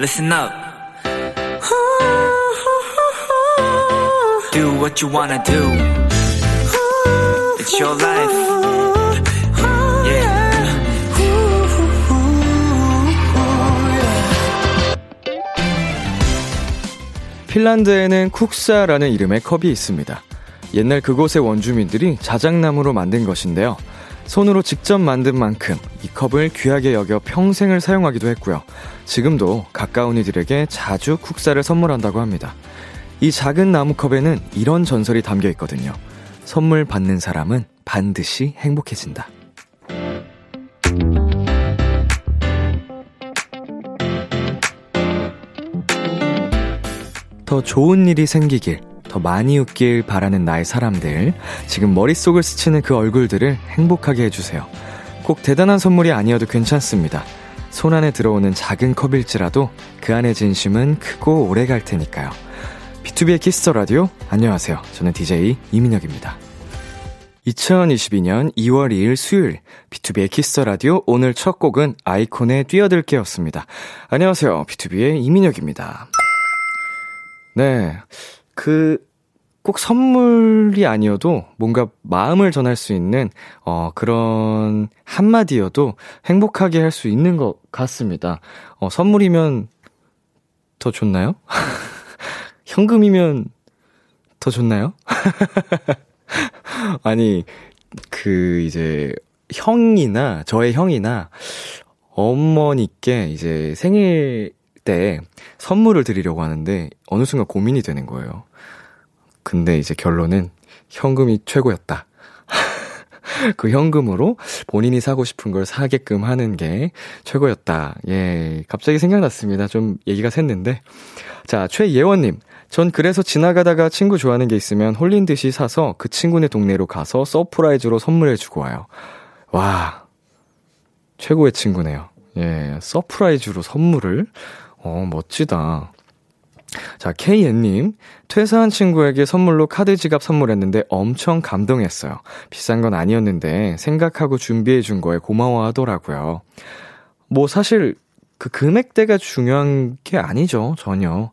listen up. Do what you wanna do. It's your life. Yeah. 핀란드에는 쿡사라는 이름의 컵이 있습니다. 옛날 그곳의 원주민들이 자작나무로 만든 것인데요. 손으로 직접 만든 만큼 이 컵을 귀하게 여겨 평생을 사용하기도 했고요. 지금도 가까운 이들에게 자주 쿡사를 선물한다고 합니다. 이 작은 나무컵에는 이런 전설이 담겨 있거든요. 선물 받는 사람은 반드시 행복해진다. 더 좋은 일이 생기길, 더 많이 웃길 바라는 나의 사람들, 지금 머릿속을 스치는 그 얼굴들을 행복하게 해주세요. 꼭 대단한 선물이 아니어도 괜찮습니다. 손 안에 들어오는 작은 컵일지라도 그 안의 진심은 크고 오래 갈 테니까요. BTOB의 키스 더 라디오, 안녕하세요. 저는 DJ 이민혁입니다. 2022년 2월 2일 수요일, BTOB의 키스 더 라디오 오늘 첫 곡은 아이콘의 뛰어들게였습니다. 안녕하세요. BTOB의 이민혁입니다. 네. 그, 꼭 선물이 아니어도 뭔가 마음을 전할 수 있는, 어, 그런 한마디여도 행복하게 할 수 있는 것 같습니다. 어, 선물이면 더 좋나요? 현금이면 더 좋나요? 아니, 그, 이제, 형이나, 저의 형이나, 어머니께 이제 생일 때 선물을 드리려고 하는데 어느 순간 고민이 되는 거예요. 근데 이제 결론은 현금이 최고였다. 그 현금으로 본인이 사고 싶은 걸 사게끔 하는 게 최고였다. 예, 갑자기 생각났습니다. 좀 얘기가 샜는데. 자, 최예원님. 전 그래서 지나가다가 친구 좋아하는 게 있으면 홀린 듯이 사서 그 친구네 동네로 가서 surprise로 선물해주고 와요. 와, 최고의 친구네요. 예, surprise로 선물을. 어, 멋지다. 자, KN님. 퇴사한 친구에게 선물로 카드 지갑 선물했는데 엄청 감동했어요. 비싼 건 아니었는데 생각하고 준비해 준 거에 고마워 하더라고요. 뭐 사실 그 금액대가 중요한 게 아니죠, 전혀.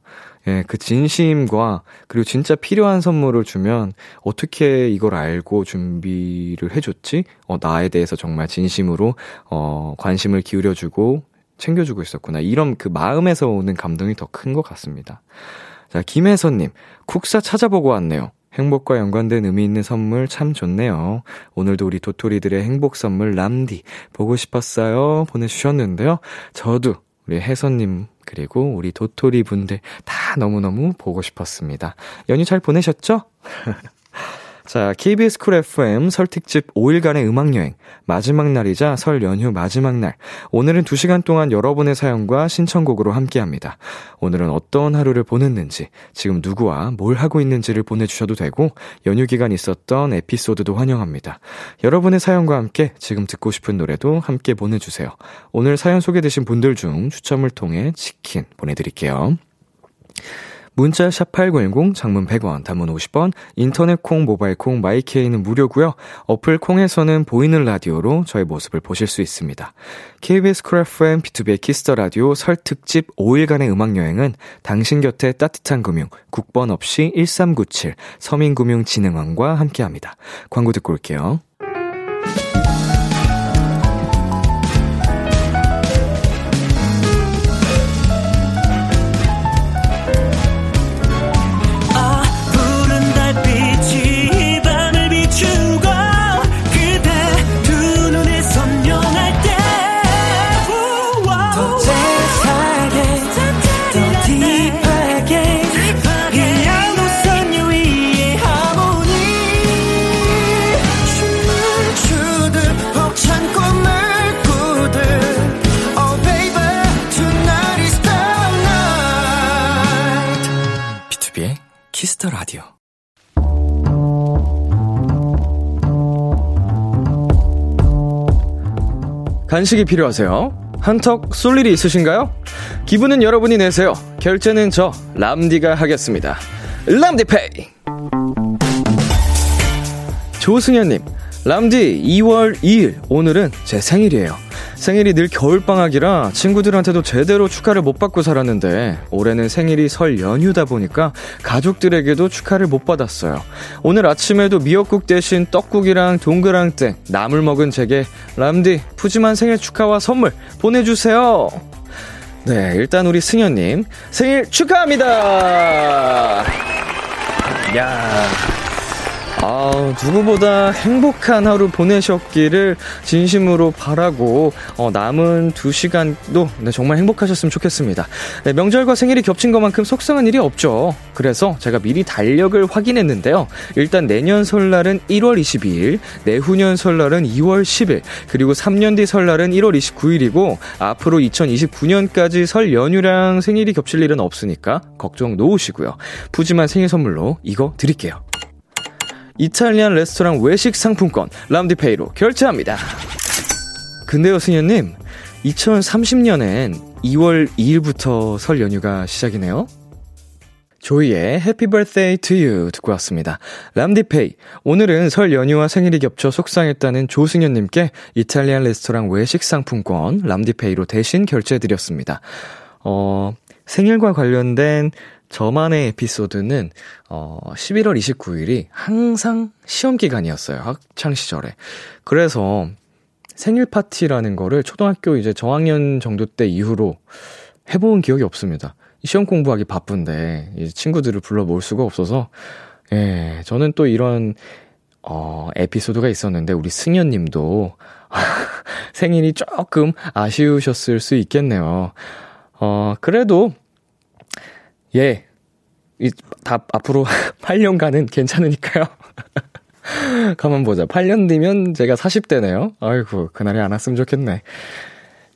예, 그 진심과 그리고 진짜 필요한 선물을 주면 어떻게 이걸 알고 준비를 해줬지? 어, 나에 대해서 정말 진심으로, 어, 관심을 기울여주고 챙겨주고 있었구나. 이런 그 마음에서 오는 감동이 더 큰 것 같습니다. 자, 김혜선님, 쿡사 찾아보고 왔네요. 행복과 연관된 의미 있는 선물 참 좋네요. 오늘도 우리 도토리들의 행복 선물 람디 보고 싶었어요. 보내주셨는데요. 저도 우리 혜선님 그리고 우리 도토리 분들 다 너무너무 보고 싶었습니다. 연휴 잘 보내셨죠? 자, KBS 쿨 FM 설 특집 5일간의 음악여행. 마지막 날이자 설 연휴 마지막 날. 오늘은 2시간 동안 여러분의 사연과 신청곡으로 함께 합니다. 오늘은 어떤 하루를 보냈는지, 지금 누구와 뭘 하고 있는지를 보내주셔도 되고, 연휴 기간 있었던 에피소드도 환영합니다. 여러분의 사연과 함께 지금 듣고 싶은 노래도 함께 보내주세요. 오늘 사연 소개되신 분들 중 추첨을 통해 치킨 보내드릴게요. 문자 샵8910 장문 100원 단문 50원 인터넷 콩 모바일 콩 마이케이는 무료고요. 어플 콩에서는 보이는 라디오로 저의 모습을 보실 수 있습니다. KBS 쿨 FM BTOB의 키스 더 라디오 설 특집 5일간의 음악 여행은 당신 곁에 따뜻한 금융 국번 없이 1397 서민금융진흥원과 함께합니다. 광고 듣고 올게요. 간식이 필요하세요? 한턱 쏠 일이 있으신가요? 기분은 여러분이 내세요. 결제는 저 람디가 하겠습니다. 람디페이. 조승현님, 람디 2월 2일 오늘은 제 생일이에요. 생일이 늘 겨울방학이라 친구들한테도 제대로 축하를 못 받고 살았는데 올해는 생일이 설 연휴다 보니까 가족들에게도 축하를 못 받았어요. 오늘 아침에도 미역국 대신 떡국이랑 동그랑땡 나물 먹은 제게 람디 푸짐한 생일 축하와 선물 보내주세요. 네, 일단 우리 승현님 생일 축하합니다. 야. 아, 누구보다 행복한 하루 보내셨기를 진심으로 바라고, 어, 남은 두 시간도 네, 정말 행복하셨으면 좋겠습니다. 네, 명절과 생일이 겹친 것만큼 속상한 일이 없죠. 그래서 제가 미리 달력을 확인했는데요. 일단 내년 설날은 1월 22일, 내후년 설날은 2월 10일, 그리고 3년 뒤 설날은 1월 29일이고, 앞으로 2029년까지 설 연휴랑 생일이 겹칠 일은 없으니까 걱정 놓으시고요. 푸짐한 생일 선물로 이거 드릴게요. 이탈리안 레스토랑 외식 상품권 람디페이로 결제합니다. 근데요, 승현님, 2030년엔 2월 2일부터 설 연휴가 시작이네요. 조이의 Happy Birthday to You 듣고 왔습니다. 람디페이. 오늘은 설 연휴와 생일이 겹쳐 속상했다는 조승현님께 이탈리안 레스토랑 외식 상품권 람디페이로 대신 결제해드렸습니다. 어, 생일과 관련된 저만의 에피소드는 어 11월 29일이 항상 시험 기간이었어요. 학창 시절에. 그래서 생일 파티라는 거를 초등학교 이제 저학년 정도 때 이후로 해본 기억이 없습니다. 시험 공부하기 바쁜데 이제 친구들을 불러 모을 수가 없어서 예, 저는 또 이런 어 에피소드가 있었는데 우리 승현 님도 생일이 조금 아쉬우셨을 수 있겠네요. 어 그래도 예. 이, 다, 앞으로 8년간은 괜찮으니까요. 가만 보자. 8년 뒤면 제가 40대네요. 아이고, 그날이 안 왔으면 좋겠네.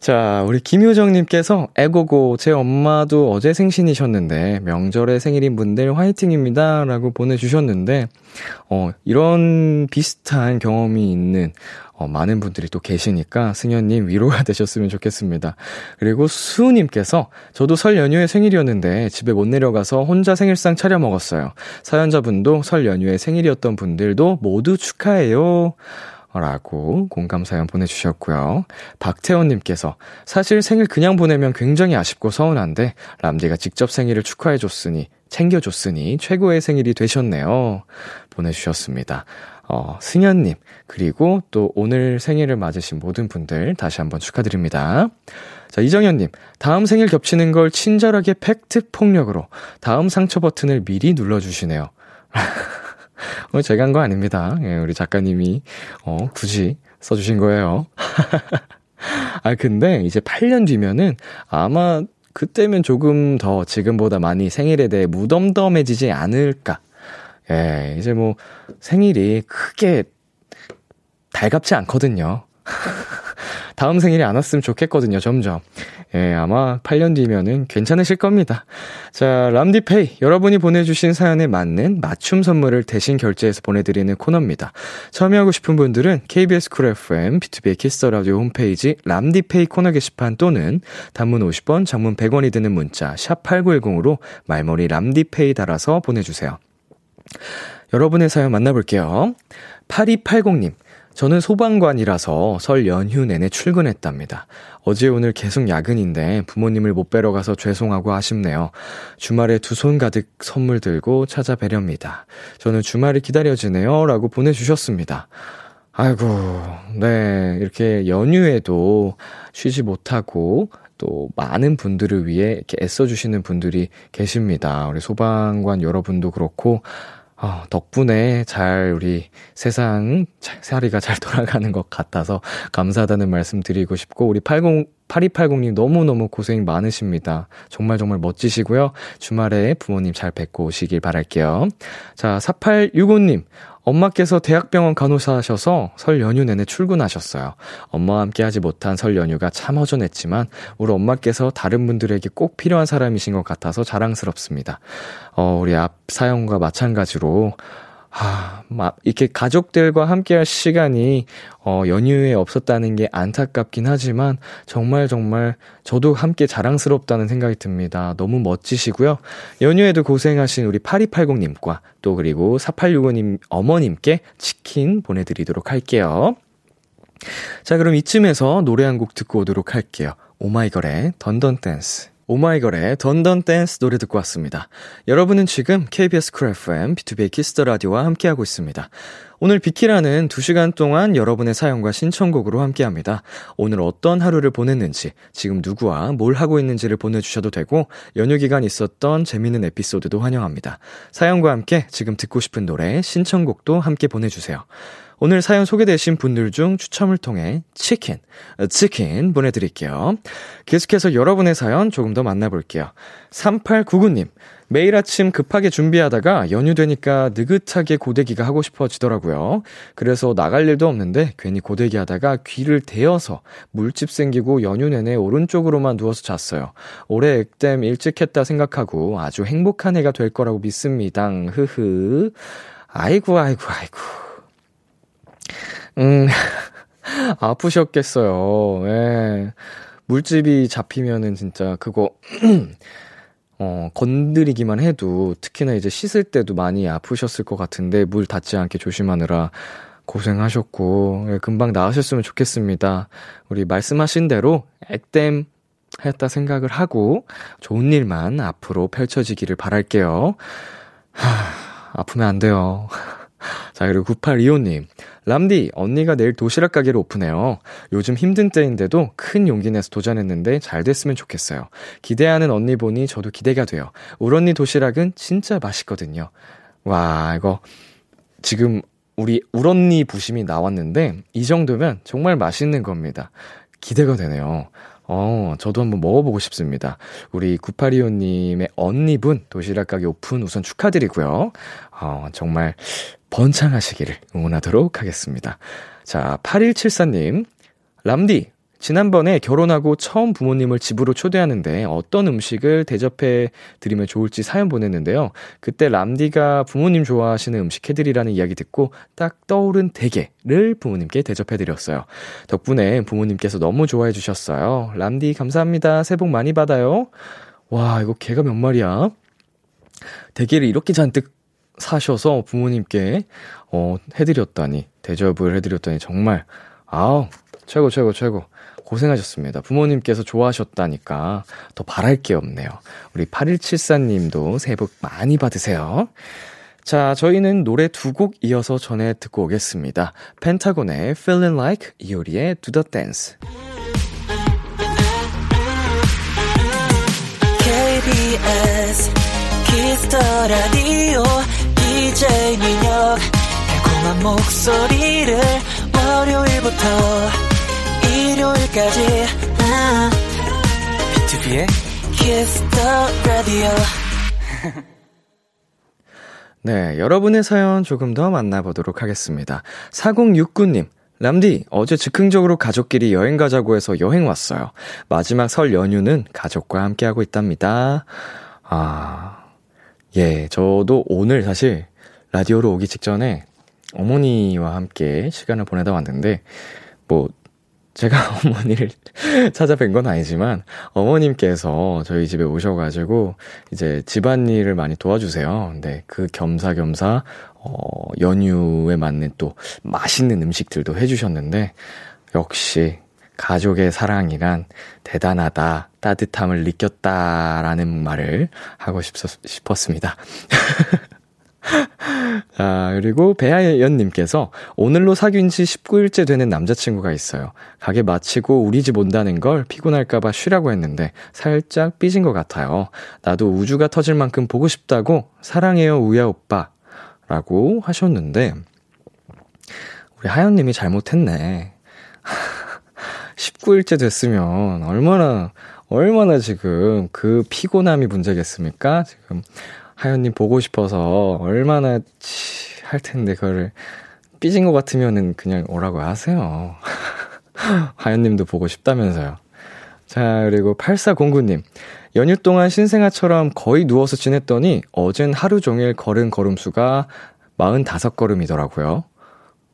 자, 우리 김효정님께서, 에고고, 제 엄마도 어제 생신이셨는데, 명절에 생일인 분들 화이팅입니다. 라고 보내주셨는데, 어, 이런 비슷한 경험이 있는, 어, 많은 분들이 또 계시니까 승현님 위로가 되셨으면 좋겠습니다. 그리고 수우님께서 저도 설 연휴에 생일이었는데 집에 못 내려가서 혼자 생일상 차려 먹었어요. 사연자분도 설 연휴에 생일이었던 분들도 모두 축하해요. 라고 공감 사연 보내주셨고요. 박태원님께서 사실 생일 그냥 보내면 굉장히 아쉽고 서운한데 람디가 직접 생일을 축하해줬으니 챙겨줬으니 최고의 생일이 되셨네요. 보내주셨습니다. 어, 승현님, 그리고 또 오늘 생일을 맞으신 모든 분들 다시 한번 축하드립니다. 자, 이정현님, 다음 생일 겹치는 걸 친절하게 팩트 폭력으로 다음 상처 버튼을 미리 눌러주시네요. 어, 제가 한 거 아닙니다. 예, 우리 작가님이, 어, 굳이 써주신 거예요. 아, 근데 이제 8년 뒤면은 아마 그때면 조금 더 지금보다 많이 생일에 대해 무덤덤해지지 않을까 예, 이제 뭐 생일이 크게 달갑지 않거든요. 다음 생일이 안 왔으면 좋겠거든요, 점점. 예, 아마 8년 뒤면은 괜찮으실 겁니다. 자, 람디페이. 여러분이 보내주신 사연에 맞는 맞춤 선물을 대신 결제해서 보내드리는 코너입니다. 참여하고 싶은 분들은 KBS 쿨 FM, BTOB 키스 더 라디오 홈페이지 람디페이 코너 게시판 또는 단문 50원, 장문 100원이 드는 문자, 샵8910으로 말머리 람디페이 달아서 보내주세요. 여러분의 사연 만나볼게요. 8280님. 저는 소방관이라서 설 연휴 내내 출근했답니다. 어제 오늘 계속 야근인데 부모님을 못 뵈러 가서 죄송하고 아쉽네요. 주말에 두 손 가득 선물 들고 찾아뵈렵니다. 저는 주말이 기다려지네요. 라고 보내주셨습니다. 아이고, 네. 이렇게 연휴에도 쉬지 못하고 또 많은 분들을 위해 이렇게 애써주시는 분들이 계십니다. 우리 소방관 여러분도 그렇고, 어, 덕분에 잘 우리 세상 살이가 잘 돌아가는 것 같아서 감사하다는 말씀 드리고 싶고 우리 80 8280님 너무너무 고생 많으십니다. 정말 정말 멋지시고요. 주말에 부모님 잘 뵙고 오시길 바랄게요. 자, 4865님. 엄마께서 대학병원 간호사 하셔서 설 연휴 내내 출근하셨어요. 엄마와 함께 하지 못한 설 연휴가 참 허전했지만 우리 엄마께서 다른 분들에게 꼭 필요한 사람이신 것 같아서 자랑스럽습니다. 어, 우리 앞 사연과 마찬가지로 아, 막, 이렇게 가족들과 함께 할 시간이, 어, 연휴에 없었다는 게 안타깝긴 하지만, 정말 정말, 저도 함께 자랑스럽다는 생각이 듭니다. 너무 멋지시고요. 연휴에도 고생하신 우리 8280님과, 또 그리고 4865님 어머님께 치킨 보내드리도록 할게요. 자, 그럼 이쯤에서 노래 한 곡 듣고 오도록 할게요. 오마이걸의 Dun Dun Dance. 오마이걸의 Dun Dun Dance 노래 듣고 왔습니다. 여러분은 지금 KBS 쿨 FM BTOB의 키스 더 라디오와 함께하고 있습니다. 오늘 비키라는 2시간 동안 여러분의 사연과 신청곡으로 함께합니다. 오늘 어떤 하루를 보냈는지, 지금 누구와 뭘 하고 있는지를 보내주셔도 되고, 연휴 기간 있었던 재밌는 에피소드도 환영합니다. 사연과 함께 지금 듣고 싶은 노래, 신청곡도 함께 보내주세요. 오늘 사연 소개되신 분들 중 추첨을 통해 치킨, 치킨 보내드릴게요. 계속해서 여러분의 사연 조금 더 만나볼게요. 3899님, 매일 아침 급하게 준비하다가 연휴 되니까 느긋하게 고데기가 하고 싶어지더라고요. 그래서 나갈 일도 없는데 괜히 고데기 하다가 귀를 대어서 물집 생기고 연휴 내내 오른쪽으로만 누워서 잤어요. 올해 액땜 일찍 했다 생각하고 아주 행복한 해가 될 거라고 믿습니다. 흐흐. 아이고, 아이고, 아이고. 음, 아프셨겠어요. 예. 물집이 잡히면은 진짜 그거, 어, 건드리기만 해도 특히나 이제 씻을 때도 많이 아프셨을 것 같은데 물 닿지 않게 조심하느라 고생하셨고, 예, 금방 나으셨으면 좋겠습니다. 우리 말씀하신 대로 액땜 했다 생각을 하고 좋은 일만 앞으로 펼쳐지기를 바랄게요. 하, 아프면 안 돼요. 자, 그리고 9825님. 람디, 언니가 내일 도시락 가게를 오픈해요. 요즘 힘든 때인데도 큰 용기 내서 도전했는데 잘 됐으면 좋겠어요. 기대하는 언니 보니 저도 기대가 돼요. 울 언니 도시락은 진짜 맛있거든요. 와, 이거 지금 우리 울 언니 부심이 나왔는데 이 정도면 정말 맛있는 겁니다. 기대가 되네요. 어, 저도 한번 먹어보고 싶습니다. 우리 9825님의 언니분 도시락 가게 오픈 우선 축하드리고요. 어, 정말 번창하시기를 응원하도록 하겠습니다. 자, 8174님. 람디, 지난번에 결혼하고 처음 부모님을 집으로 초대하는데 어떤 음식을 대접해 드리면 좋을지 사연 보냈는데요. 그때 람디가 부모님 좋아하시는 음식 해드리라는 이야기 듣고 딱 떠오른 대게를 부모님께 대접해 드렸어요. 덕분에 부모님께서 너무 좋아해 주셨어요. 람디 감사합니다. 새해 복 많이 받아요. 와, 이거 개가 몇 마리야? 대게를 이렇게 잔뜩 사셔서 부모님께 어 해드렸다니 대접을 해드렸다니 정말 아우 최고 최고 최고 고생하셨습니다. 부모님께서 좋아하셨다니까 더 바랄 게 없네요. 우리 8174님도 새해 복 많이 받으세요. 자, 저희는 노래 두 곡 이어서 전해 듣고 오겠습니다. 펜타곤의 Feelin' Like, 이효리의 Do the Dance. KBS Kiss the Radio DJ 민혁 달콤한 목소리를 월요일부터 일요일까지 비투비의 Kiss the Radio 네, 여러분의 사연 조금 더 만나보도록 하겠습니다. 4069님, 람디, 어제 즉흥적으로 가족끼리 여행 가자고 해서 여행 왔어요. 마지막 설 연휴는 가족과 함께하고 있답니다. 아, 예, 저도 오늘 사실 라디오로 오기 직전에 어머니와 함께 시간을 보내다 왔는데, 뭐, 제가 어머니를 찾아뵌 건 아니지만 어머님께서 저희 집에 오셔가지고 이제 집안일을 많이 도와주세요. 근데 그 겸사겸사 어 연휴에 맞는 또 맛있는 음식들도 해주셨는데 역시 가족의 사랑이란 대단하다, 따뜻함을 느꼈다라는 말을 하고 싶, 싶었습니다. 자, 그리고 배아연님께서 오늘로 사귄 지 19일째 되는 남자친구가 있어요. 가게 마치고 우리 집 온다는 걸 피곤할까봐 쉬라고 했는데 살짝 삐진 것 같아요. 나도 우주가 터질 만큼 보고 싶다고 사랑해요, 우야 오빠. 라고 하셨는데, 우리 하연님이 잘못했네. 19일째 됐으면 얼마나, 얼마나 지금 그 피곤함이 문제겠습니까? 지금 하연님 보고 싶어서 얼마나 치, 할 텐데 그거를 삐진 것 같으면은 그냥 오라고 하세요. 하연님도 보고 싶다면서요. 자, 그리고 8409님. 연휴 동안 신생아처럼 거의 누워서 지냈더니 어젠 하루 종일 걸은 걸음수가 45걸음이더라고요.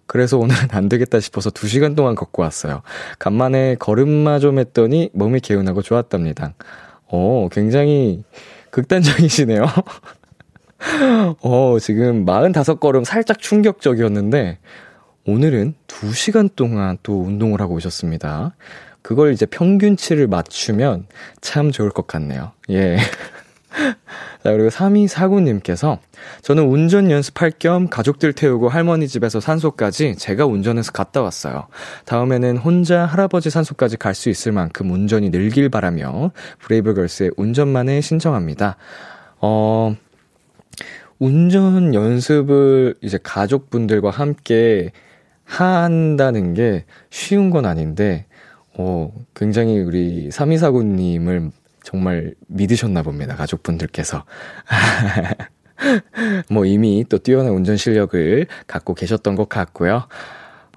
그래서 오늘은 안 되겠다 싶어서 2시간 동안 걷고 왔어요. 간만에 걸음마 좀 했더니 몸이 개운하고 좋았답니다. 어, 굉장히 극단적이시네요. 어, 지금 45걸음 살짝 충격적이었는데, 오늘은 2시간 동안 또 운동을 하고 오셨습니다. 그걸 이제 평균치를 맞추면 참 좋을 것 같네요. 예. 자, 그리고 3249님께서 저는 운전 연습할 겸 가족들 태우고 할머니 집에서 산소까지 제가 운전해서 갔다 왔어요. 다음에는 혼자 할아버지 산소까지 갈 수 있을 만큼 운전이 늘길 바라며 브레이브걸스의 운전만에 신청합니다. 어, 운전 연습을 이제 가족분들과 함께 한다는 게 쉬운 건 아닌데, 어, 굉장히 우리 3249님을 정말 믿으셨나 봅니다. 가족분들께서. 뭐 이미 또 뛰어난 운전 실력을 갖고 계셨던 것 같고요.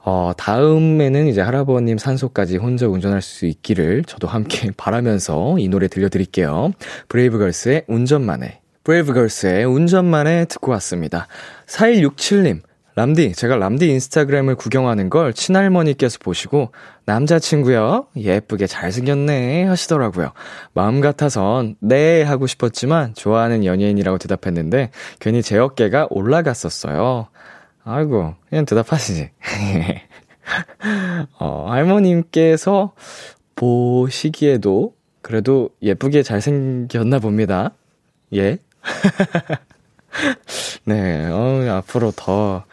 어, 다음에는 이제 할아버님 산소까지 혼자 운전할 수 있기를 저도 함께 바라면서 이 노래 들려드릴게요. 브레이브걸스의 운전만에. 브레이브걸스의 운전만에 듣고 왔습니다. 4167님, 람디, 제가 람디 인스타그램을 구경하는 걸 친할머니께서 보시고 남자친구요? 예쁘게 잘생겼네 하시더라고요. 마음 같아선 네 하고 싶었지만 좋아하는 연예인이라고 대답했는데 괜히 제 어깨가 올라갔었어요. 아이고, 그냥 대답하시지. 어, 할머님께서 보시기에도 그래도 예쁘게 잘생겼나 봅니다. 예. 네, 어, 앞으로 더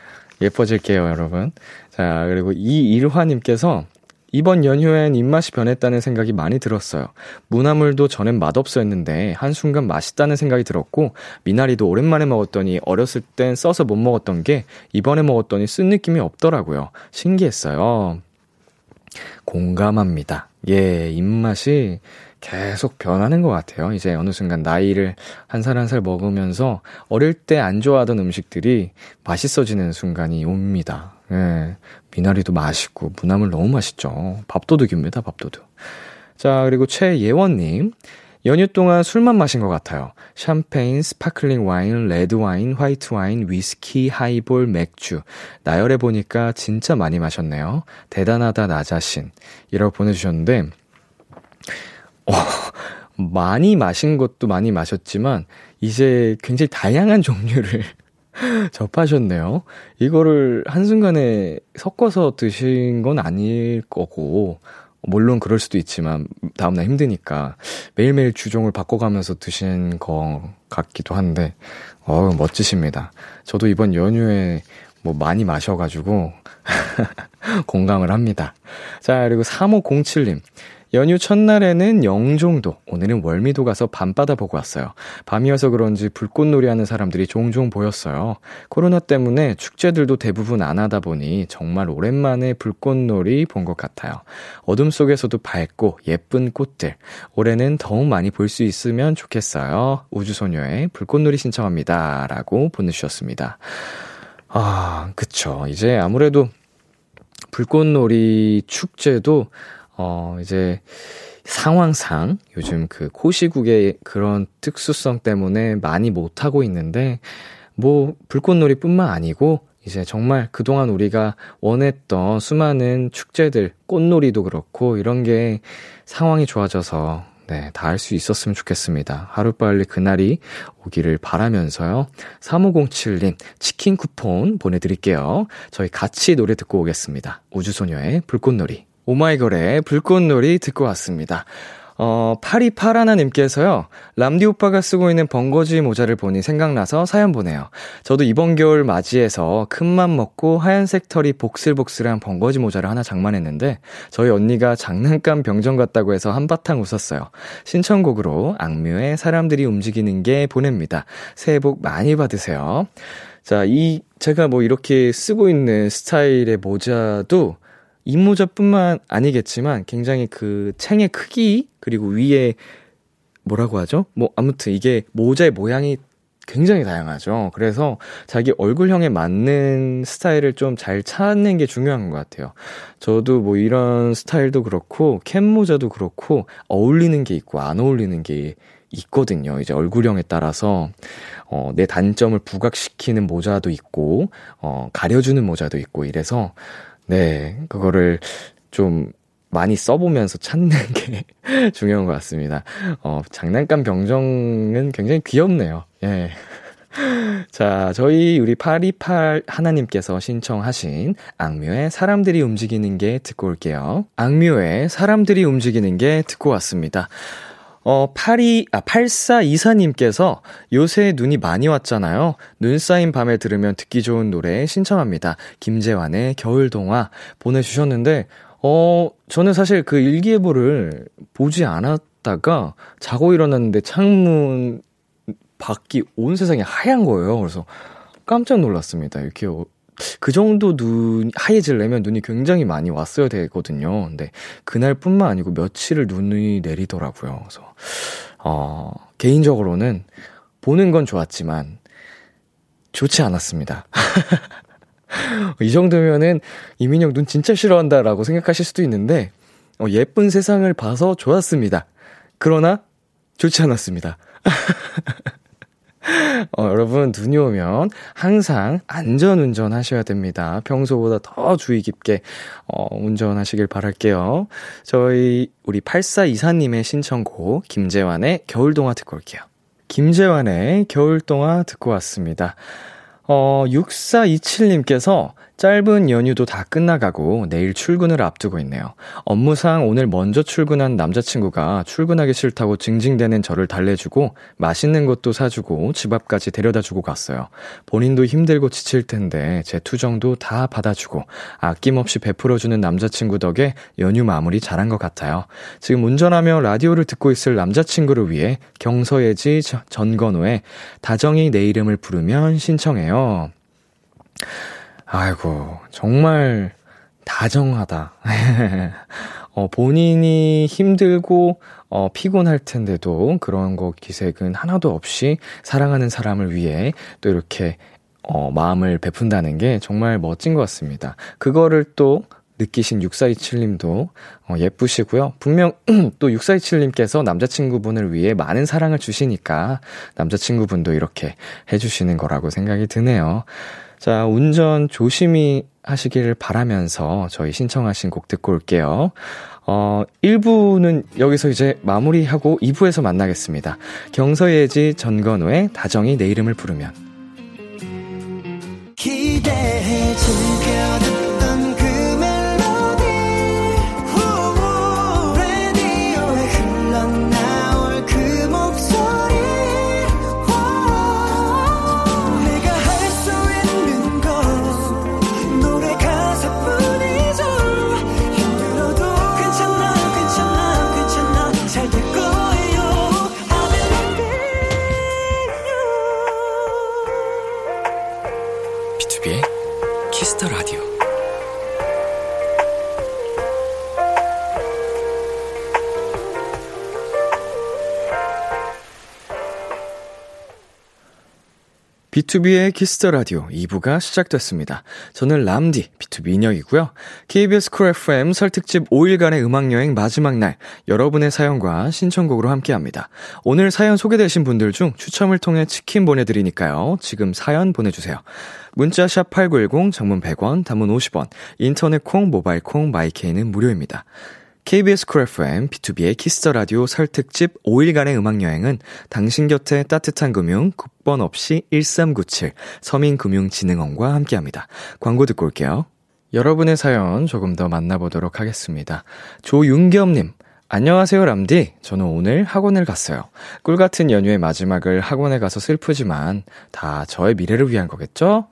예뻐질게요, 여러분. 자, 그리고 이일화님께서 이번 연휴엔 입맛이 변했다는 생각이 많이 들었어요. 무나물도 전엔 맛없어 했는데 한순간 맛있다는 생각이 들었고 미나리도 오랜만에 먹었더니 어렸을 땐 써서 못 먹었던 게 이번에 먹었더니 쓴 느낌이 없더라고요. 신기했어요. 공감합니다. 예, 입맛이 계속 변하는 것 같아요. 이제 어느 순간 나이를 한살 한 살 먹으면서 어릴 때 안 좋아하던 음식들이 맛있어지는 순간이 옵니다. 예. 미나리도 맛있고, 무나물 너무 맛있죠. 밥도둑입니다, 밥도둑. 자, 그리고 최예원님. 연휴 동안 술만 마신 것 같아요. 샴페인, 스파클링 와인, 레드 와인, 화이트 와인, 위스키, 하이볼, 맥주. 나열해 보니까 진짜 많이 마셨네요. 대단하다, 나 자신. 이라고 보내주셨는데, 어, 많이 마신 것도 많이 마셨지만, 이제 굉장히 다양한 종류를 접하셨네요. 이거를 한순간에 섞어서 드신 건 아닐 거고, 물론 그럴 수도 있지만, 다음날 힘드니까 매일매일 주종을 바꿔가면서 드신 거 같기도 한데, 어우, 멋지십니다. 저도 이번 연휴에 뭐 많이 마셔가지고, 공감을 합니다. 자, 그리고 3507님. 연휴 첫날에는 영종도, 오늘은 월미도 가서 밤바다 보고 왔어요. 밤이어서 그런지 불꽃놀이 하는 사람들이 종종 보였어요. 코로나 때문에 축제들도 대부분 안 하다 보니 정말 오랜만에 불꽃놀이 본 것 같아요. 어둠 속에서도 밝고 예쁜 꽃들. 올해는 더욱 많이 볼 수 있으면 좋겠어요. 우주소녀의 불꽃놀이 신청합니다. 라고 보내주셨습니다. 아, 그쵸. 이제 아무래도 불꽃놀이 축제도 어, 이제 상황상 요즘 그 코시국의 그런 특수성 때문에 많이 못하고 있는데, 뭐, 불꽃놀이 뿐만 아니고, 이제 정말 그동안 우리가 원했던 수많은 축제들, 꽃놀이도 그렇고, 이런 게 상황이 좋아져서, 네, 다 할 수 있었으면 좋겠습니다. 하루빨리 그날이 오기를 바라면서요. 3507님, 치킨 쿠폰 보내드릴게요. 저희 같이 노래 듣고 오겠습니다. 우주소녀의 불꽃놀이. 오마이걸의 불꽃놀이 듣고 왔습니다. 어, 파리파라나님께서요, 람디 오빠가 쓰고 있는 번거지 모자를 보니 생각나서 사연 보내요. 저도 이번 겨울 맞이해서 큰맘 먹고 하얀색 털이 복슬복슬한 번거지 모자를 하나 장만했는데, 저희 언니가 장난감 병정 같다고 해서 한바탕 웃었어요. 신청곡으로 악뮤의 사람들이 움직이는 게 보냅니다. 새해 복 많이 받으세요. 자, 이, 제가 뭐 이렇게 쓰고 있는 스타일의 모자도 입모자뿐만 아니겠지만 굉장히 그 챙의 크기 그리고 위에 뭐라고 하죠? 뭐 아무튼 이게 모자의 모양이 굉장히 다양하죠. 그래서 자기 얼굴형에 맞는 스타일을 좀 잘 찾는 게 중요한 것 같아요. 저도 뭐 이런 스타일도 그렇고 캡 모자도 그렇고 어울리는 게 있고 안 어울리는 게 있거든요. 이제 얼굴형에 따라서, 어, 내 단점을 부각시키는 모자도 있고, 어, 가려주는 모자도 있고, 이래서, 네, 그거를 좀 많이 써보면서 찾는 게 중요한 것 같습니다. 어, 장난감 병정은 굉장히 귀엽네요. 예. 자, 저희 우리 828 하나님께서 신청하신 악뮤의 사람들이 움직이는 게 듣고 올게요. 악뮤의 사람들이 움직이는 게 듣고 왔습니다. 어, 82, 아, 8424님께서 요새 눈이 많이 왔잖아요. 눈 쌓인 밤에 들으면 듣기 좋은 노래 신청합니다. 김재환의 겨울동화 보내주셨는데, 어, 저는 사실 그 일기예보를 보지 않았다가 자고 일어났는데 창문 밖이 온 세상이 하얀 거예요. 그래서 깜짝 놀랐습니다. 이렇게 어, 그 정도 눈 하얘질려면 눈이 굉장히 많이 왔어야 되거든요. 근데 그날뿐만 아니고 며칠을 눈이 내리더라고요. 그래서 어, 개인적으로는 보는 건 좋았지만 좋지 않았습니다. 이 정도면은 이민혁 눈 진짜 싫어한다라고 생각하실 수도 있는데 어, 예쁜 세상을 봐서 좋았습니다. 그러나 좋지 않았습니다. 어, 여러분, 눈이 오면 항상 안전 운전 하셔야 됩니다. 평소보다 더 주의 깊게, 어, 운전하시길 바랄게요. 저희, 우리 8424님의 신청곡, 김재환의 겨울동화 듣고 올게요. 김재환의 겨울동화 듣고 왔습니다. 어, 6427님께서 짧은 연휴도 다 끝나가고 내일 출근을 앞두고 있네요. 업무상 오늘 먼저 출근한 남자친구가 출근하기 싫다고 징징대는 저를 달래주고 맛있는 것도 사주고 집 앞까지 데려다 주고 갔어요. 본인도 힘들고 지칠 텐데 제 투정도 다 받아주고 아낌없이 베풀어주는 남자친구 덕에 연휴 마무리 잘한 것 같아요. 지금 운전하며 라디오를 듣고 있을 남자친구를 위해 경서예지 전건호의 다정이 내 이름을 부르면 신청해요. 아이고, 정말 다정하다. 어, 본인이 힘들고, 어, 피곤할 텐데도 그런 거 기색은 하나도 없이 사랑하는 사람을 위해 또 이렇게, 어, 마음을 베푼다는 게 정말 멋진 것 같습니다. 그거를 또 느끼신 6427님도 어, 예쁘시고요. 분명 또 6427님께서 남자친구분을 위해 많은 사랑을 주시니까 남자친구분도 이렇게 해주시는 거라고 생각이 드네요. 자, 운전 조심히 하시길 바라면서 저희 신청하신 곡 듣고 올게요. 어, 1부는 여기서 이제 마무리하고 2부에서 만나겠습니다. 경서예지 전건우의 다정이 내 이름을 부르면. 기대해 비투비의 Kiss the Radio 2부가 시작됐습니다. 저는 람디, 비투비 민혁이고요. KBS Cool FM 설 특집 5일간의 음악 여행 마지막 날, 여러분의 사연과 신청곡으로 함께 합니다. 오늘 사연 소개되신 분들 중 추첨을 통해 치킨 보내드리니까요. 지금 사연 보내주세요. 문자 샵 8910, 장문 100원, 단문 50원, 인터넷 콩, 모바일 콩, 마이 K는 무료입니다. KBS Cool FM, 비투비의 Kiss the Radio 설 특집 5일간의 음악 여행은 당신 곁에 따뜻한 금융, 국번 없이 1397, 서민금융진흥원과 함께 합니다. 광고 듣고 올게요. 여러분의 사연 조금 더 만나보도록 하겠습니다. 조윤겸님, 안녕하세요, 람디. 저는 오늘 학원을 갔어요. 꿀 같은 연휴의 마지막을 학원에 가서 슬프지만 다 저의 미래를 위한 거겠죠?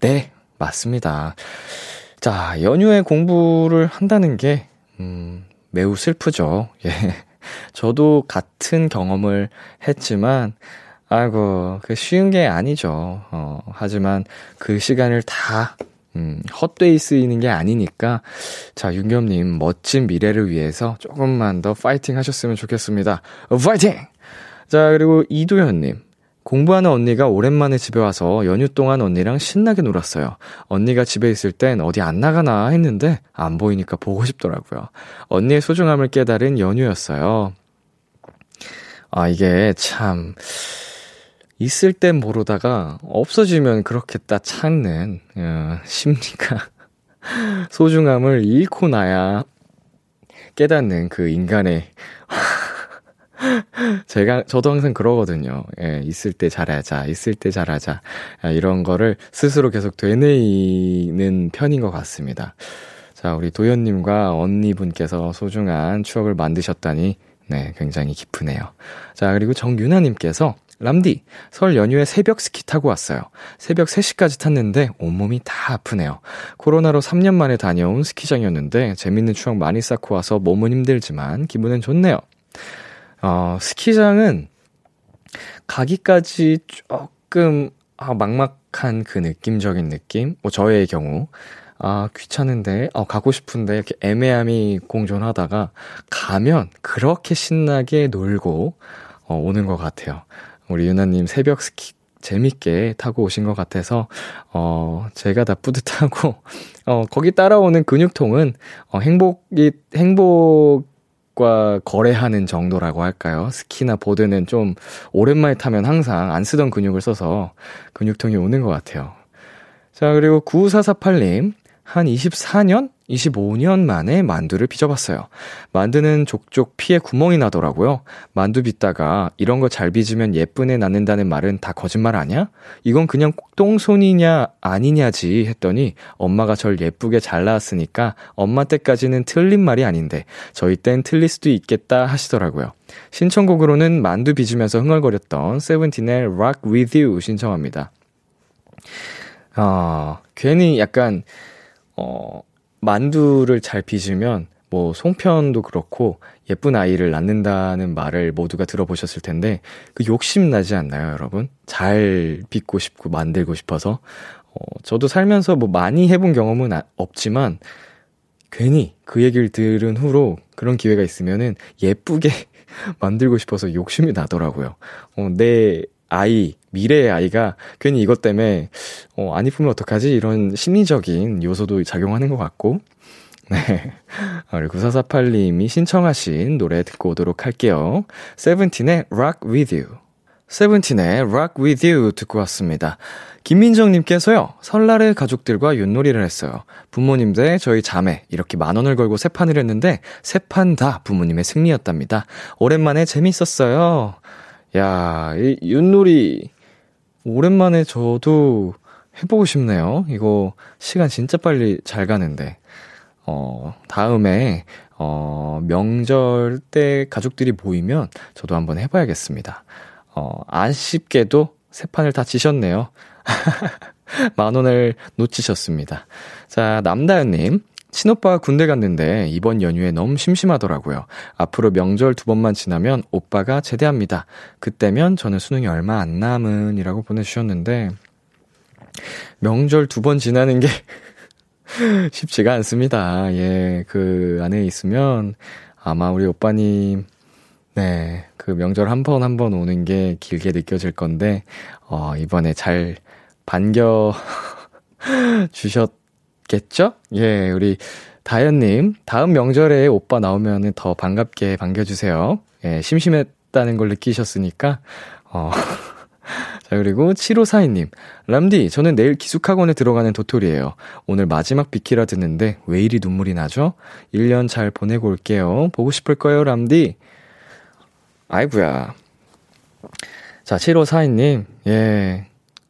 네, 맞습니다. 자, 연휴에 공부를 한다는 게, 음, 매우 슬프죠. 예. 저도 같은 경험을 했지만, 아이고, 그 쉬운 게 아니죠. 어, 하지만 그 시간을 다, 음, 헛되이 쓰이는 게 아니니까, 자, 윤겸님, 멋진 미래를 위해서 조금만 더 파이팅 하셨으면 좋겠습니다. 파이팅! 자, 그리고 이도현님. 공부하는 언니가 오랜만에 집에 와서 연휴 동안 언니랑 신나게 놀았어요. 언니가 집에 있을 땐 어디 안 나가나 했는데 안 보이니까 보고 싶더라고요. 언니의 소중함을 깨달은 연휴였어요. 아, 이게 참, 있을 땐 모르다가 없어지면 그렇게 딱 찾는, 어, 심리가, 소중함을 잃고 나야 깨닫는 그 인간의, 제가, 저도 항상 그러거든요. 예, 있을 때 잘하자, 있을 때 잘하자. 아, 이런 거를 스스로 계속 되뇌이는 편인 것 같습니다. 자, 우리 도현님과 언니분께서 소중한 추억을 만드셨다니, 네, 굉장히 기쁘네요. 자, 그리고 정윤아님께서, 람디, 설 연휴에 새벽 스키 타고 왔어요. 새벽 3시까지 탔는데 온몸이 다 아프네요. 코로나로 3년 만에 다녀온 스키장이었는데 재밌는 추억 많이 쌓고 와서 몸은 힘들지만 기분은 좋네요. 어, 스키장은 가기까지 조금 아, 막막한 그 느낌적인 느낌? 뭐 저의 경우 아, 귀찮은데, 어, 가고 싶은데, 이렇게 애매함이 공존하다가, 가면 그렇게 신나게 놀고, 어, 오는 것 같아요. 우리 유나님 새벽 스키 재밌게 타고 오신 것 같아서, 어, 제가 다 뿌듯하고, 어, 거기 따라오는 근육통은, 어, 행복이, 행복 과 거래하는 정도라고 할까요? 스키나 보드는 좀 오랜만에 타면 항상 안 쓰던 근육을 써서 근육통이 오는 것 같아요. 자, 그리고 9448님, 한 24년? 25년 만에 만두를 빚어봤어요. 만두는 족족 피에 구멍이 나더라고요. 만두 빚다가 이런 거 잘 빚으면 예쁜 애 낳는다는 말은 다 거짓말 아니야? 이건 그냥 똥손이냐 아니냐지 했더니 엄마가 절 예쁘게 잘 낳았으니까 엄마 때까지는 틀린 말이 아닌데 저희 땐 틀릴 수도 있겠다 하시더라고요. 신청곡으로는 만두 빚으면서 흥얼거렸던 세븐틴의 Rock With You 신청합니다. 아, 괜히 약간 어, 만두를 잘 빚으면 뭐 송편도 그렇고 예쁜 아이를 낳는다는 말을 모두가 들어보셨을 텐데 그 욕심 나지 않나요, 여러분? 잘 빚고 싶고 만들고 싶어서 어, 저도 살면서 뭐 많이 해본 경험은 아, 없지만 괜히 그 얘기를 들은 후로 그런 기회가 있으면은 예쁘게 만들고 싶어서 욕심이 나더라고요. 어, 내 아이, 미래의 아이가 괜히 이것 때문에, 어, 안 이쁘면 어떡하지? 이런 심리적인 요소도 작용하는 것 같고, 네. 우리 9448님이 신청하신 노래 듣고 오도록 할게요. 세븐틴의 Rock With You. 세븐틴의 Rock With You 듣고 왔습니다. 김민정님께서요, 설날에 가족들과 윷놀이를 했어요. 부모님 들 저희 자매, 이렇게 만 원을 걸고 세 판을 했는데, 세 판 다 부모님의 승리였답니다. 오랜만에 재밌었어요. 야, 이 윷놀이 오랜만에 저도 해보고 싶네요. 이거 시간 진짜 빨리 잘 가는데. 어, 다음에, 어, 명절 때 가족들이 모이면 저도 한번 해봐야겠습니다. 어, 아쉽게도 세 판을 다 지셨네요. 만 원을 놓치셨습니다. 자, 남다연님. 친오빠가 군대 갔는데 이번 연휴에 너무 심심하더라고요. 앞으로 명절 두 번만 지나면 오빠가 제대합니다. 그때면 저는 수능이 얼마 안 남은이라고 보내주셨는데 명절 두 번 지나는 게 쉽지가 않습니다. 예, 그 안에 있으면 아마 우리 오빠님 네, 그 명절 한 번 한 번 오는 게 길게 느껴질 건데 어, 이번에 잘 반겨 주셨 겠죠? 예, 우리 다현님, 다음 명절에 오빠 나오면은 더 반갑게 반겨주세요. 예, 심심했다는 걸 느끼셨으니까, 어. 자, 그리고 7542님. 람디, 저는 내일 기숙학원에 들어가는 도토리예요. 오늘 마지막 비키라 듣는데 왜 이리 눈물이 나죠? 1년 잘 보내고 올게요. 보고 싶을 거예요, 람디. 아이구야. 자, 7542님. 예.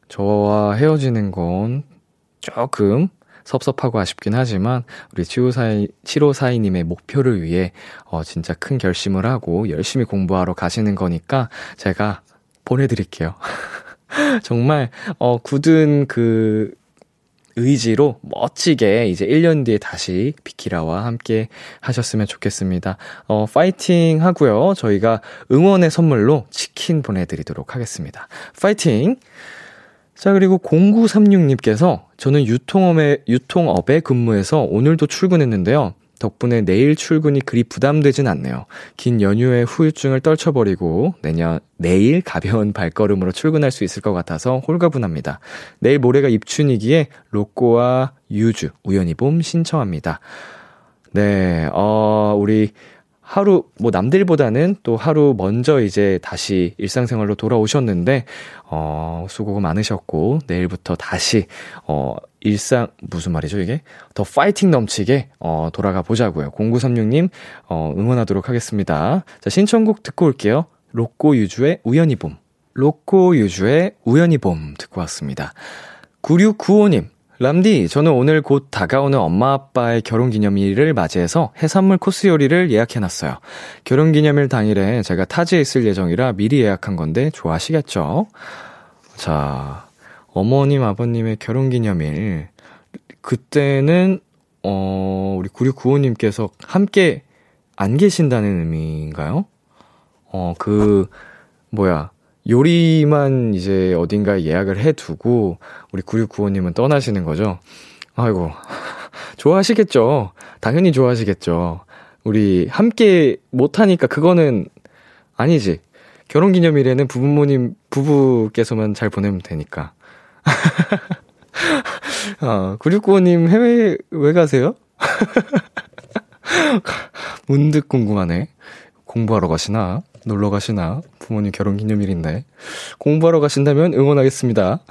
저와 헤어지는 건 조금 섭섭하고 아쉽긴 하지만 우리 7542, 7542님의 목표를 위해 어, 진짜 큰 결심을 하고 열심히 공부하러 가시는 거니까 제가 보내드릴게요. 정말 어, 굳은 그 의지로 멋지게 이제 1년 뒤에 다시 비키라와 함께 하셨으면 좋겠습니다. 어, 파이팅 하고요. 저희가 응원의 선물로 치킨 보내드리도록 하겠습니다. 파이팅! 자, 그리고 0936님께서 저는 유통업에, 유통업에 근무해서 오늘도 출근했는데요. 덕분에 내일 출근이 그리 부담되진 않네요. 긴 연휴에 후유증을 떨쳐버리고 내년, 내일 가벼운 발걸음으로 출근할 수 있을 것 같아서 홀가분합니다. 내일 모레가 입춘이기에 로꼬와 유주, 우연히 봄 신청합니다. 네, 어, 우리, 하루, 뭐, 남들보다는 또 하루 먼저 이제 다시 일상생활로 돌아오셨는데, 어, 수고가 많으셨고, 내일부터 다시, 어, 일상, 무슨 말이죠, 이게? 더 파이팅 넘치게, 어, 돌아가 보자고요. 0936님, 어, 응원하도록 하겠습니다. 자, 신청곡 듣고 올게요. 로꼬 유주의 우연히 봄. 로꼬 유주의 우연히 봄 듣고 왔습니다. 9695님, 람디, 저는 오늘 곧 다가오는 엄마 아빠의 결혼 기념일을 맞이해서 해산물 코스 요리를 예약해놨어요. 결혼 기념일 당일에 제가 타지에 있을 예정이라 미리 예약한 건데 좋아하시겠죠? 자, 어머님, 아버님의 결혼 기념일. 그때는, 어, 우리 9695님께서 함께 안 계신다는 의미인가요? 어, 그, 뭐야. 요리만 이제 어딘가에 예약을 해두고 우리 9695님은 떠나시는 거죠. 아이고, 좋아하시겠죠. 당연히 좋아하시겠죠. 우리 함께 못하니까 그거는 아니지. 결혼 기념일에는 부부모님, 부부께서만 잘 보내면 되니까. 아, 9695님 해외 왜 가세요? 문득 궁금하네. 공부하러 가시나? 놀러 가시나? 부모님 결혼 기념일인데. 공부하러 가신다면 응원하겠습니다.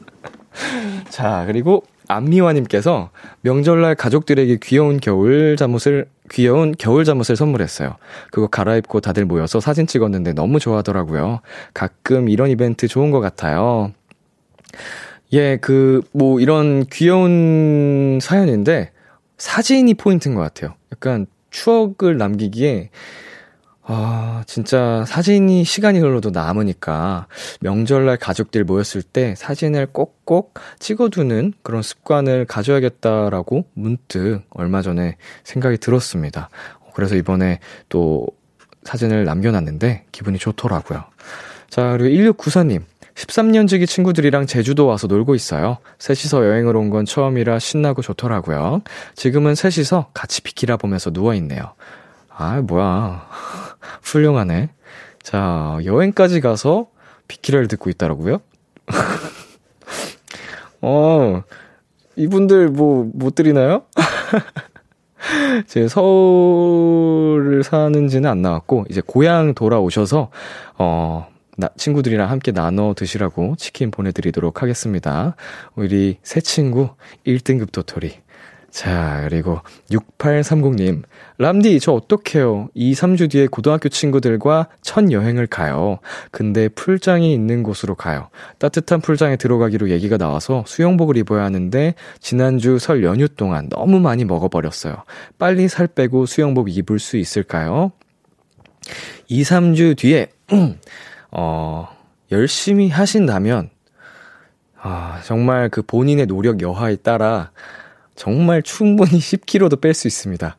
자, 그리고 안미화님께서 명절날 가족들에게 귀여운 겨울 잠옷을, 귀여운 겨울 잠옷을 선물했어요. 그거 갈아입고 다들 모여서 사진 찍었는데 너무 좋아하더라고요. 가끔 이런 이벤트 좋은 것 같아요. 예, 그, 뭐, 이런 귀여운 사연인데, 사진이 포인트인 것 같아요. 약간 추억을 남기기에 아, 진짜 사진이 시간이 흘러도 남으니까 명절날 가족들 모였을 때 사진을 꼭꼭 찍어두는 그런 습관을 가져야겠다라고 문득 얼마 전에 생각이 들었습니다. 그래서 이번에 또 사진을 남겨놨는데 기분이 좋더라고요. 자, 그리고 1694님. 13년 지기 친구들이랑 제주도 와서 놀고 있어요. 셋이서 여행을 온 건 처음이라 신나고 좋더라고요. 지금은 셋이서 같이 비키라 보면서 누워있네요. 아, 뭐야. 훌륭하네. 자, 여행까지 가서 비키라를 듣고 있다라고요? 어, 이분들 뭐, 못 드리나요? 제 서울을 사는지는 안 나왔고, 이제 고향 돌아오셔서, 어, 나, 친구들이랑 함께 나눠 드시라고 치킨 보내드리도록 하겠습니다. 우리 새 친구 1등급 도토리. 자, 그리고 6830님. 람디, 저 어떡해요. 2, 3주 뒤에 고등학교 친구들과 첫 여행을 가요. 근데 풀장이 있는 곳으로 가요. 따뜻한 풀장에 들어가기로 얘기가 나와서 수영복을 입어야 하는데, 지난주 설 연휴 동안 너무 많이 먹어버렸어요. 빨리 살 빼고 수영복 입을 수 있을까요? 2, 3주 뒤에, 어, 열심히 하신다면, 아, 정말 그 본인의 노력 여하에 따라 정말 충분히 10kg도 뺄 수 있습니다.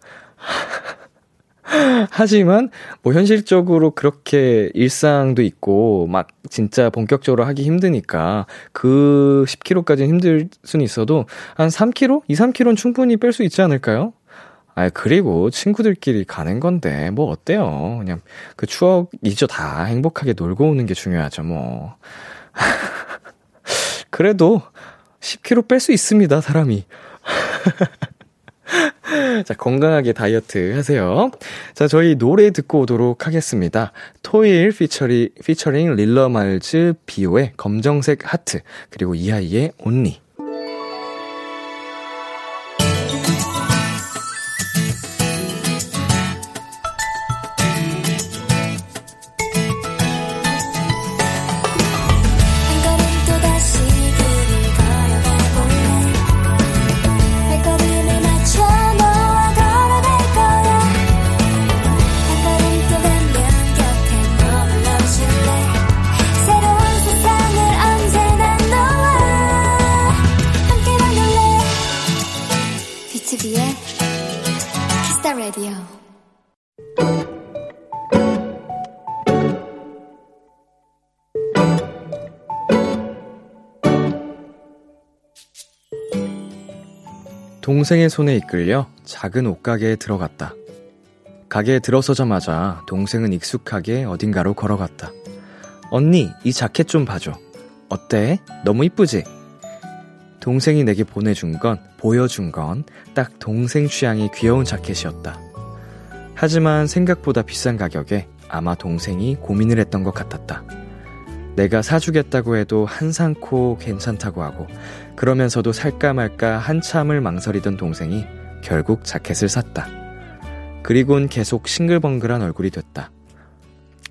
하지만 뭐 현실적으로 그렇게 일상도 있고 막 진짜 본격적으로 하기 힘드니까 그 10kg까지는 힘들 수는 있어도 한 3kg? 2, 3kg는 충분히 뺄 수 있지 않을까요? 아, 그리고 친구들끼리 가는 건데 뭐 어때요? 그냥 그 추억이죠 다 행복하게 놀고 오는 게 중요하죠 뭐. 그래도 10kg 뺄 수 있습니다 사람이. 자, 건강하게 다이어트 하세요. 자, 저희 노래 듣고 오도록 하겠습니다. 토일 피처리, 피처링 릴러 말즈 비오의 검정색 하트, 그리고 이하이의 온리. 동생의 손에 이끌려 작은 옷가게에 들어갔다. 가게에 들어서자마자 동생은 익숙하게 어딘가로 걸어갔다. 언니, 이 자켓 좀 봐줘. 어때? 너무 이쁘지? 동생이 내게 보내준 건, 보여준 건, 딱 동생 취향의 귀여운 자켓이었다. 하지만 생각보다 비싼 가격에 아마 동생이 고민을 했던 것 같았다. 내가 사주겠다고 해도 한산코 괜찮다고 하고 그러면서도 살까 말까 한참을 망설이던 동생이 결국 자켓을 샀다. 그리곤 계속 싱글벙글한 얼굴이 됐다.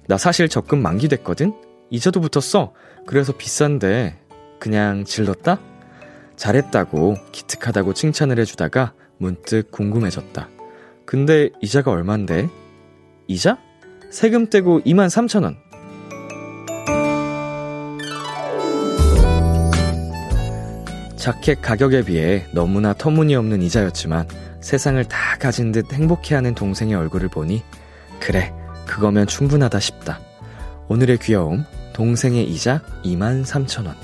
나 사실 적금 만기됐거든? 이자도 붙었어. 그래서 비싼데 그냥 질렀다? 잘했다고 기특하다고 칭찬을 해주다가 문득 궁금해졌다. 근데 이자가 얼만데? 이자? 세금 떼고 2만 3천 원. 자켓 가격에 비해 너무나 터무니없는 이자였지만 세상을 다 가진 듯 행복해하는 동생의 얼굴을 보니 그래 그거면 충분하다 싶다. 오늘의 귀여움 동생의 이자 2만 3천 원.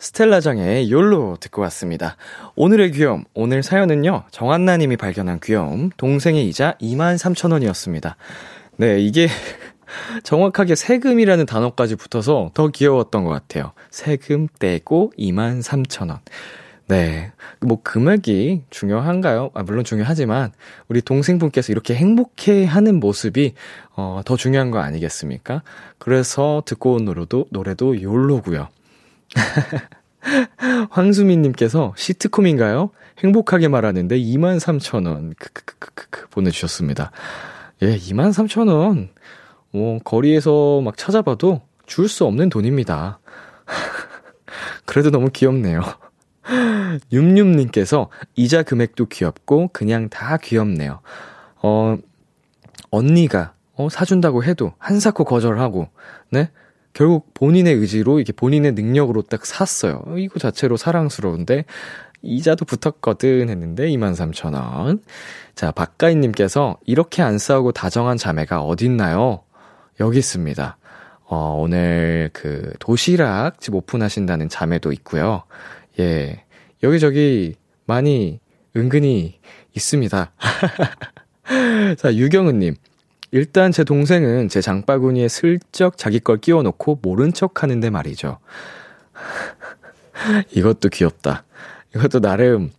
스텔라장의 욜로 듣고 왔습니다. 오늘의 귀여움, 오늘 사연은요, 정한나님이 발견한 귀여움, 동생의 이자 2만 3천 원이었습니다. 네, 이게 정확하게 세금이라는 단어까지 붙어서 더 귀여웠던 것 같아요. 세금 떼고 2만 3천 원. 네. 뭐, 금액이 중요한가요? 아, 물론 중요하지만, 우리 동생분께서 이렇게 행복해 하는 모습이, 어, 더 중요한 거 아니겠습니까? 그래서 듣고 온 노래도, 노래도 욜로고요 황수민님께서 시트콤인가요? 행복하게 말하는데 23,000원. 크크크크크 보내주셨습니다. 예, 23,000원. 뭐, 거리에서 막 찾아봐도 줄 수 없는 돈입니다. 그래도 너무 귀엽네요. 윰윰님께서 이자 금액도 귀엽고 그냥 다 귀엽네요. 어, 언니가 어, 사준다고 해도 한사코 거절하고, 네? 결국 본인의 의지로 이게 본인의 능력으로 딱 샀어요. 이거 자체로 사랑스러운데 이자도 붙었거든 했는데 23,000원. 자, 박가인님께서 이렇게 안 싸우고 다정한 자매가 어딨나요? 여기 있습니다. 어, 오늘 그 도시락 집 오픈하신다는 자매도 있고요. 예. 여기저기 많이 은근히 있습니다. 자, 유경은님. 일단 제 동생은 제 장바구니에 슬쩍 자기 걸 끼워놓고 모른 척 하는데 말이죠. 이것도 귀엽다. 이것도 나름,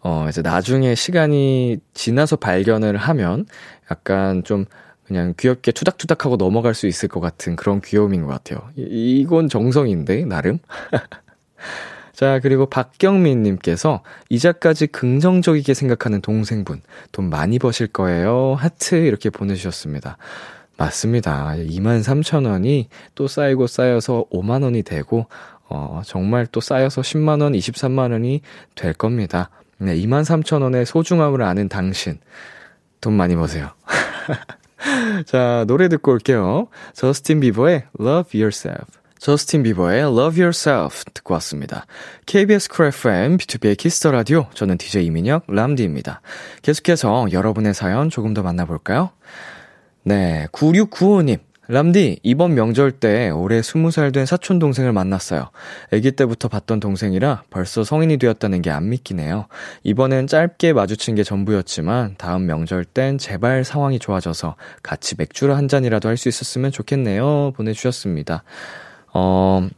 어, 이제 나중에 시간이 지나서 발견을 하면 약간 좀 그냥 귀엽게 투닥투닥하고 넘어갈 수 있을 것 같은 그런 귀여움인 것 같아요. 이, 이건 정성인데, 나름? 자, 그리고 박경민 님께서 이자까지 긍정적이게 생각하는 동생분, 돈 많이 버실 거예요. 하트 이렇게 보내주셨습니다. 맞습니다. 23,000원이 또 쌓이고 쌓여서 5만 원이 되고, 어, 정말 또 쌓여서 10만 원, 23만 원이 될 겁니다. 네, 23,000원의 소중함을 아는 당신, 돈 많이 버세요. 자, 노래 듣고 올게요. 저스틴 비버의 Love Yourself. 저스틴 비버의 Love Yourself 듣고 왔습니다. KBS Cool FM, 비투비의 Kiss the Radio, 저는 DJ 이민혁, 람디입니다. 계속해서 여러분의 사연 조금 더 만나볼까요? 네, 9695님. 람디, 이번 명절 때 올해 20살 된 사촌 동생을 만났어요. 아기 때부터 봤던 동생이라 벌써 성인이 되었다는 게 안 믿기네요. 이번엔 짧게 마주친 게 전부였지만 다음 명절 땐 제발 상황이 좋아져서 같이 맥주를 한 잔이라도 할 수 있었으면 좋겠네요. 보내주셨습니다. 어,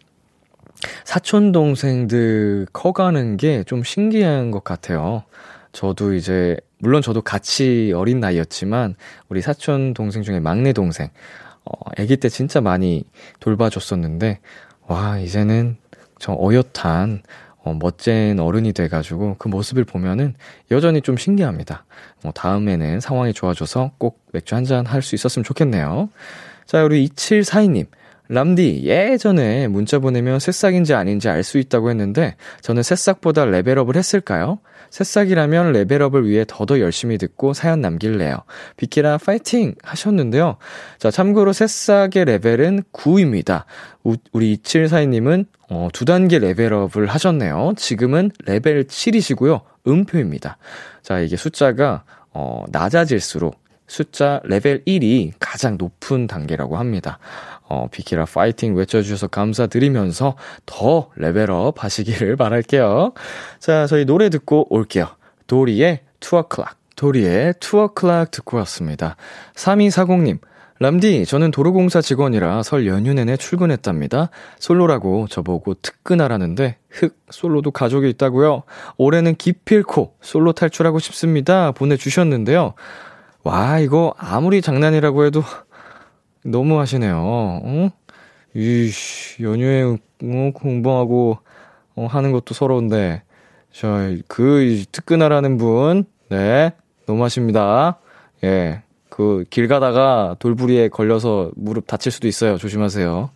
사촌 동생들 커가는 게 좀 신기한 것 같아요. 저도 이제 물론 저도 같이 어린 나이였지만 우리 사촌 동생 중에 막내 동생 어 아기 때 진짜 많이 돌봐줬었는데 와 이제는 저 어엿한 어, 멋진 어른이 돼가지고 그 모습을 보면은 여전히 좀 신기합니다. 어, 다음에는 상황이 좋아져서 꼭 맥주 한 잔 할 수 있었으면 좋겠네요. 자, 우리 2742님. 람디, 예전에 문자 보내면 새싹인지 아닌지 알 수 있다고 했는데, 저는 새싹보다 레벨업을 했을까요? 새싹이라면 레벨업을 위해 더더 열심히 듣고 사연 남길래요. 비키라 파이팅! 하셨는데요. 자, 참고로 새싹의 레벨은 9입니다. 우리 2742님은, 어, 두 단계 레벨업을 하셨네요. 지금은 레벨 7이시고요. 음표입니다. 자, 이게 숫자가, 어, 낮아질수록 숫자 레벨 1이 가장 높은 단계라고 합니다. 어, 비키라 파이팅 외쳐주셔서 감사드리면서 더 레벨업 하시기를 바랄게요. 자, 저희 노래 듣고 올게요. 도리의 2 O'Clock. 도리의 2 O'Clock 듣고 왔습니다. 3240님, 람디, 저는 도로공사 직원이라 설 연휴 내내 출근했답니다. 솔로라고 저보고 특근하라는데, 흑, 솔로도 가족이 있다고요? 올해는 기필코 솔로 탈출하고 싶습니다. 보내주셨는데요. 와, 이거 아무리 장난이라고 해도 너무 하시네요. 어? 이씨, 연휴에 어, 공부하고 어, 하는 것도 서러운데, 저, 그, 특근하라는 분, 네, 너무 하십니다. 예. 그, 길 가다가 돌부리에 걸려서 무릎 다칠 수도 있어요. 조심하세요.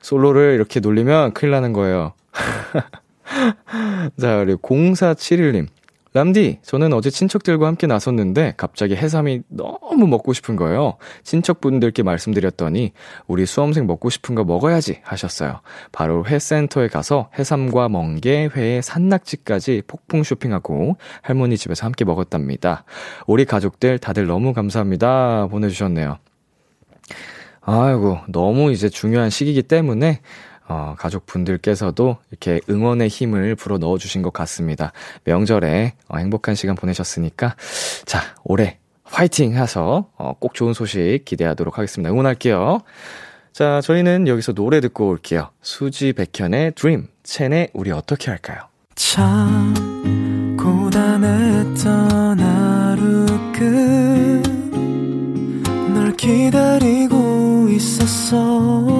솔로를 이렇게 놀리면 큰일 나는 거예요. 자, 그리고 0471님. 람디, 저는 어제 친척들과 함께 나섰는데 갑자기 해삼이 너무 먹고 싶은 거예요. 친척분들께 말씀드렸더니 우리 수험생 먹고 싶은 거 먹어야지 하셨어요. 바로 회센터에 가서 해삼과 멍게, 회, 산낙지까지 폭풍 쇼핑하고 할머니 집에서 함께 먹었답니다. 우리 가족들 다들 너무 감사합니다. 보내주셨네요. 아이고, 너무 이제 중요한 시기이기 때문에 어, 가족분들께서도 이렇게 응원의 힘을 불어 넣어주신 것 같습니다. 명절에 어, 행복한 시간 보내셨으니까, 자, 올해 화이팅 해서 어, 꼭 좋은 소식 기대하도록 하겠습니다. 응원할게요. 자, 저희는 여기서 노래 듣고 올게요. 수지 백현의 드림, 첸의 우리 어떻게 할까요? 참, 고단했던 하루 끝 널 기다리고 있었어.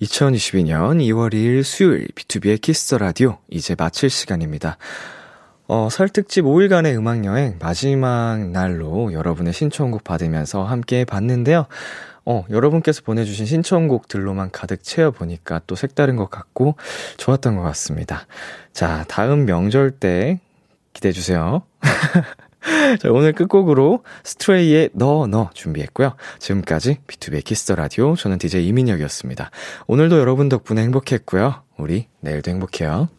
2022년 2월 2일 수요일 비투비의 Kiss the Radio 이제 마칠 시간입니다. 어, 설 특집 5일간의 음악 여행 마지막 날로 여러분의 신청곡 받으면서 함께 봤는데요. 어, 여러분께서 보내주신 신청곡들로만 가득 채워보니까 또 색다른 것 같고 좋았던 것 같습니다. 자, 다음 명절 때 기대해주세요. 자, 오늘 끝곡으로 스트레이의 너, 너 준비했고요. 지금까지 B2B 키스터 라디오. 저는 DJ 이민혁이었습니다. 오늘도 여러분 덕분에 행복했고요. 우리 내일도 행복해요.